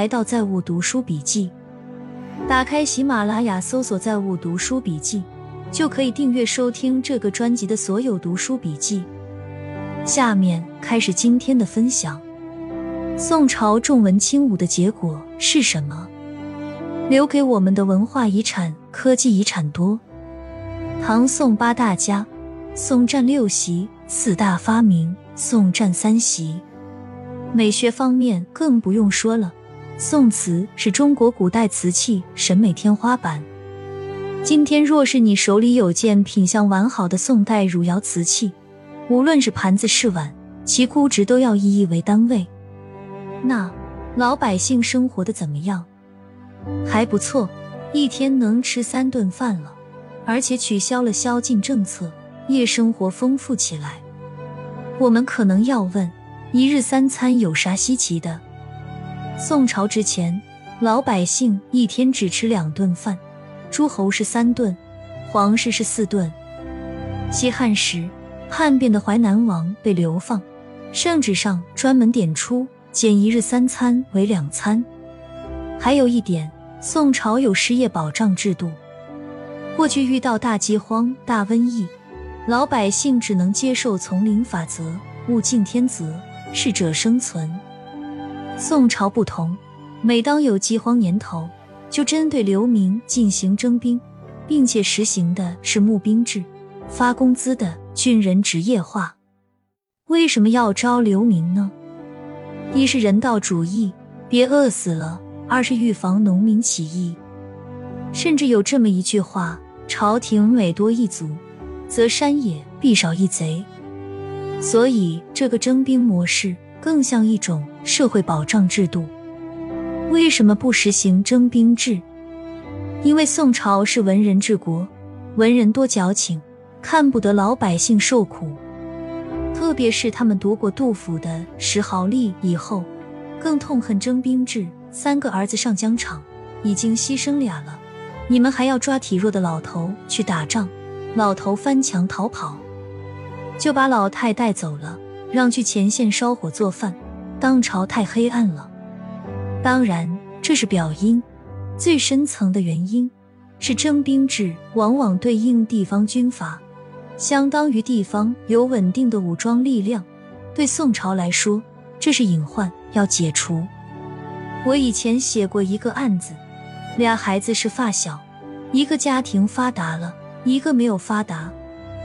来到在物读书笔记，打开喜马拉雅搜索“在物读书笔记”，就可以订阅收听这个专辑的所有读书笔记。下面开始今天的分享。宋朝重文轻武的结果是什么？留给我们的文化遗产、科技遗产多。唐宋八大家，宋占六席；四大发明，宋占三席。美学方面更不用说了，宋瓷是中国古代瓷器审美天花板。今天若是你手里有件品相完好的宋代汝窑瓷器，无论是盘子是碗，其估值都要以亿为单位。那老百姓生活的怎么样？还不错，一天能吃三顿饭了，而且取消了宵禁政策，夜生活丰富起来。我们可能要问：一日三餐有啥稀奇的？宋朝之前，老百姓一天只吃两顿饭，诸侯是三顿，皇室是四顿。西汉时，叛变的淮南王被流放，圣旨上专门点出。减一日三餐为两餐。还有一点，宋朝有失业保障制度。过去遇到大饥荒、大瘟疫，老百姓只能接受丛林法则，物竞天择，适者生存。宋朝不同，每当有饥荒年头，就针对流民进行征兵，并且实行的是募兵制，发工资的军人职业化。为什么要招流民呢？一是人道主义，别饿死了；二是预防农民起义。甚至有这么一句话：朝廷每多一族，则山野必少一贼。所以，这个征兵模式更像一种社会保障制度。为什么不实行征兵制？因为宋朝是文人治国，文人多矫情，看不得老百姓受苦。特别是他们读过杜甫的《石壕吏》以后，更痛恨征兵制。三个儿子上疆场，已经牺牲俩了，你们还要抓体弱的老头去打仗？老头翻墙逃跑，就把老太带走了，让去前线烧火做饭。当朝太黑暗了。当然，这是表因，最深层的原因是征兵制往往对应地方军阀。相当于地方有稳定的武装力量，对宋朝来说，这是隐患，要解除。我以前写过一个案子，俩孩子是发小，一个家庭发达了，一个没有发达，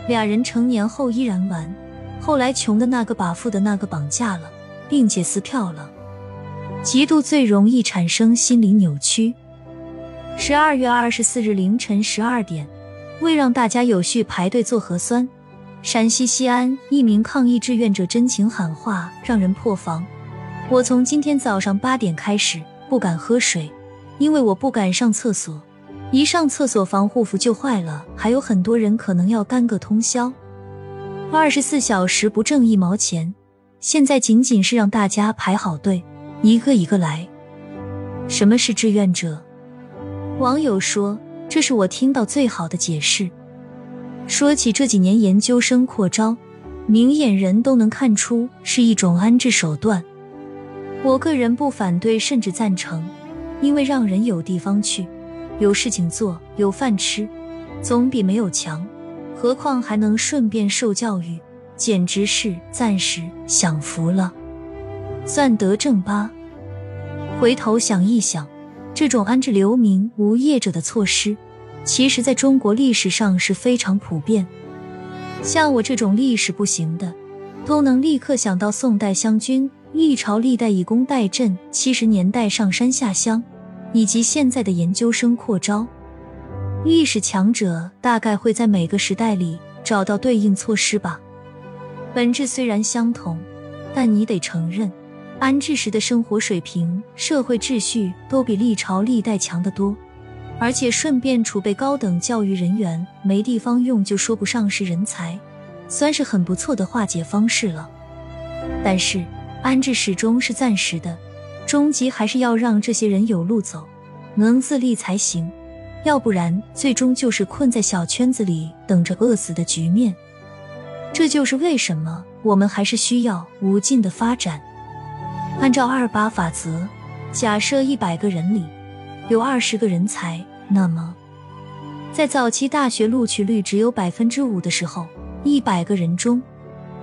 俩人成年后依然玩，后来穷的那个把富的那个绑架了，并且撕票了。嫉妒最容易产生心理扭曲。十二月二十四日凌晨十二点。为让大家有序排队做核酸，陕西西安一名抗疫志愿者真情喊话，让人破防。我从今天早上八点开始不敢喝水，因为我不敢上厕所，一上厕所防护服就坏了，还有很多人可能要干个通宵。二十四小时不挣一毛钱，现在仅仅是让大家排好队，一个一个来。什么是志愿者？网友说。这是我听到最好的解释。说起这几年研究生扩招，明眼人都能看出是一种安置手段。我个人不反对，甚至赞成，因为让人有地方去，有事情做，有饭吃，总比没有强。何况还能顺便受教育，简直是暂时享福了，算得正吧。回头想一想。这种安置流民无业者的措施，其实在中国历史上是非常普遍。像我这种历史不行的，都能立刻想到宋代湘军历朝历代以工代赈，七十年代上山下乡，以及现在的研究生扩招。历史强者大概会在每个时代里找到对应措施吧。本质虽然相同，但你得承认。安置时的生活水平、社会秩序都比历朝历代强得多，而且顺便储备高等教育人员，没地方用就说不上是人才，算是很不错的化解方式了。但是安置始终是暂时的，终极还是要让这些人有路走，能自立才行，要不然最终就是困在小圈子里等着饿死的局面。这就是为什么我们还是需要无尽的发展。按照二八法则，假设一百个人里有二十个人才，那么在早期大学录取率只有百分之五的时候，一百个人中，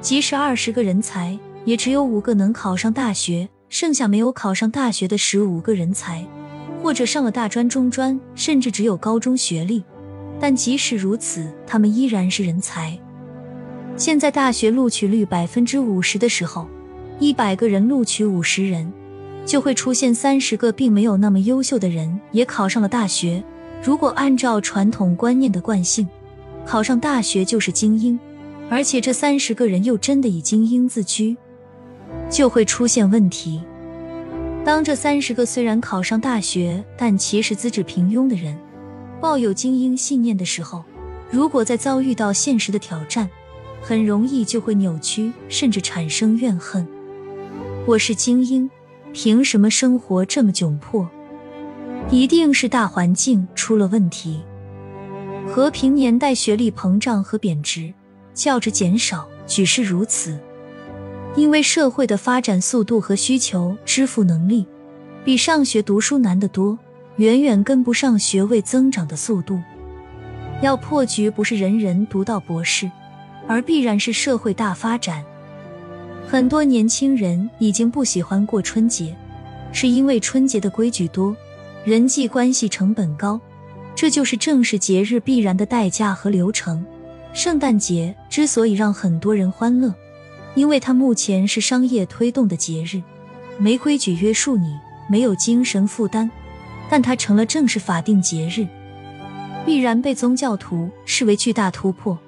即使二十个人才，也只有五个能考上大学，剩下没有考上大学的十五个人才，或者上了大专、中专，甚至只有高中学历。但即使如此，他们依然是人才。现在大学录取率百分之五十的时候，一百个人录取五十人，就会出现三十个并没有那么优秀的人也考上了大学。如果按照传统观念的惯性，考上大学就是精英，而且这三十个人又真的以精英自居，就会出现问题。当这三十个虽然考上大学，但其实资质平庸的人。抱有精英信念的时候，如果再遭遇到现实的挑战，很容易就会扭曲，甚至产生怨恨。我是精英，凭什么生活这么窘迫？一定是大环境出了问题。和平年代学历膨胀和贬值，较之减少，举世如此。因为社会的发展速度和需求支付能力，比上学读书难得多。远远跟不上学位增长的速度。要破局，不是人人读到博士，而必然是社会大发展。很多年轻人已经不喜欢过春节，是因为春节的规矩多，人际关系成本高，这就是正式节日必然的代价和流程。圣诞节之所以让很多人欢乐，因为它目前是商业推动的节日，没规矩约束你，没有精神负担。但它成了正式法定节日，必然被宗教徒视为巨大突破，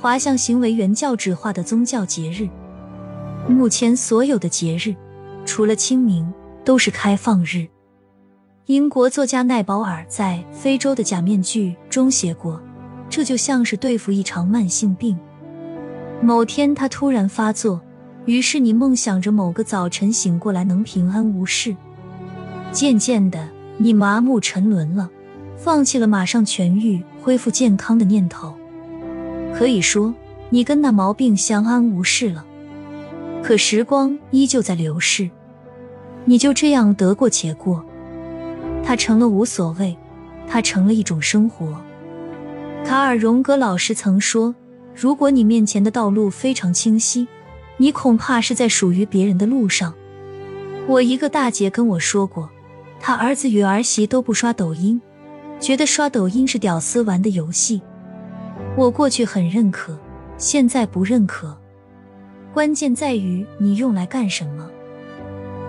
滑向行为原教旨化的宗教节日。目前所有的节日，除了清明，都是开放日。英国作家奈保尔在《非洲的假面具》中写过，这就像是对付一场慢性病。某天他突然发作，于是你梦想着某个早晨醒过来能平安无事，渐渐的。你麻木沉沦了，放弃了马上痊愈、恢复健康的念头。可以说，你跟那毛病相安无事了。可时光依旧在流逝，你就这样得过且过。它成了无所谓，它成了一种生活。卡尔·荣格老师曾说：“如果你面前的道路非常清晰，你恐怕是在属于别人的路上。”我一个大姐跟我说过。他儿子与儿媳都不刷抖音，觉得刷抖音是屌丝玩的游戏。我过去很认可，现在不认可。关键在于你用来干什么。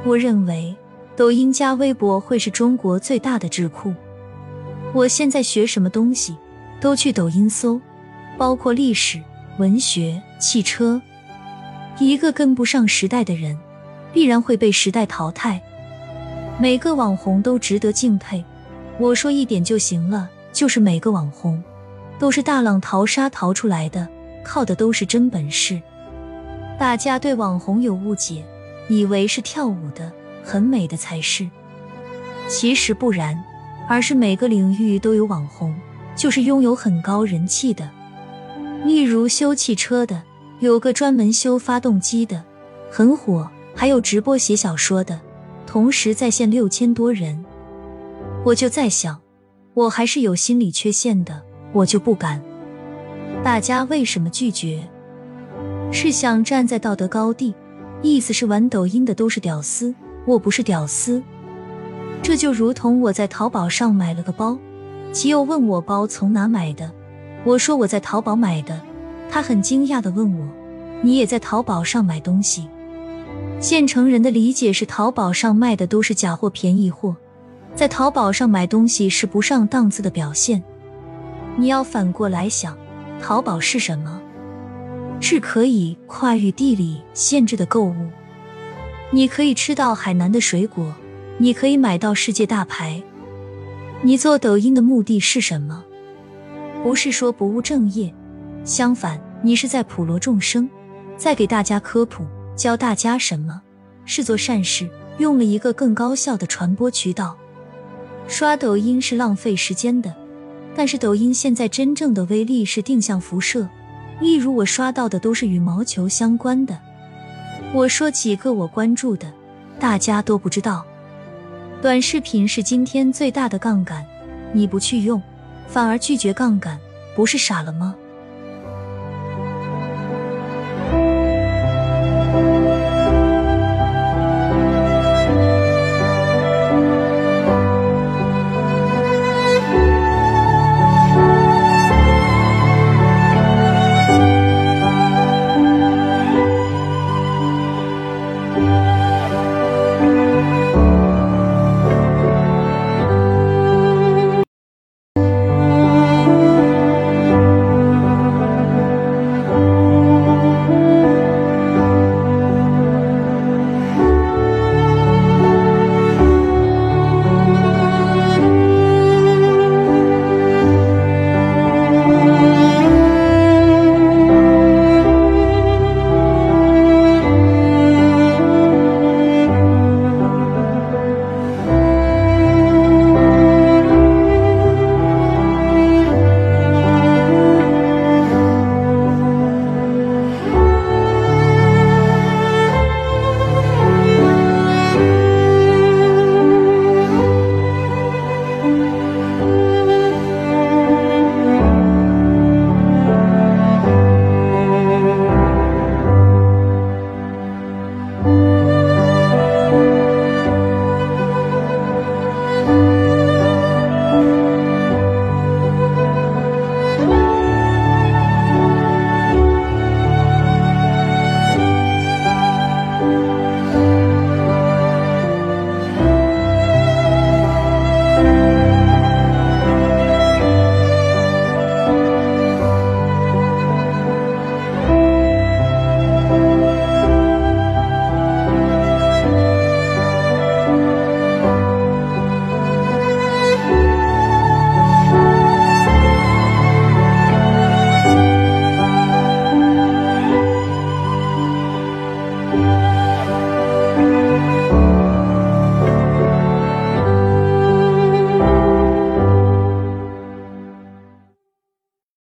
我认为抖音加微博会是中国最大的智库。我现在学什么东西，都去抖音搜，包括历史、文学、汽车。一个跟不上时代的人，必然会被时代淘汰。每个网红都值得敬佩，我说一点就行了，就是每个网红都是大浪淘沙淘出来的，靠的都是真本事。大家对网红有误解，以为是跳舞的、很美的才是，其实不然，而是每个领域都有网红，就是拥有很高人气的。例如修汽车的，有个专门修发动机的，很火；还有直播写小说的。同时在线六千多人，我就在想，我还是有心理缺陷的，我就不敢。大家为什么拒绝？是想站在道德高地，意思是玩抖音的都是屌丝，我不是屌丝。这就如同我在淘宝上买了个包，其友问我包从哪买的，我说我在淘宝买的，他很惊讶的问我，你也在淘宝上买东西？县城人的理解是，淘宝上卖的都是假货、便宜货，在淘宝上买东西是不上档次的表现。你要反过来想，淘宝是什么？是可以跨越地理限制的购物。你可以吃到海南的水果，你可以买到世界大牌。你做抖音的目的是什么？不是说不务正业，相反，你是在普罗众生，在给大家科普。教大家什么是做善事，用了一个更高效的传播渠道。刷抖音是浪费时间的，但是抖音现在真正的威力是定向辐射。例如我刷到的都是羽毛球相关的，我说几个我关注的，大家都不知道。短视频是今天最大的杠杆，你不去用，反而拒绝杠杆，不是傻了吗？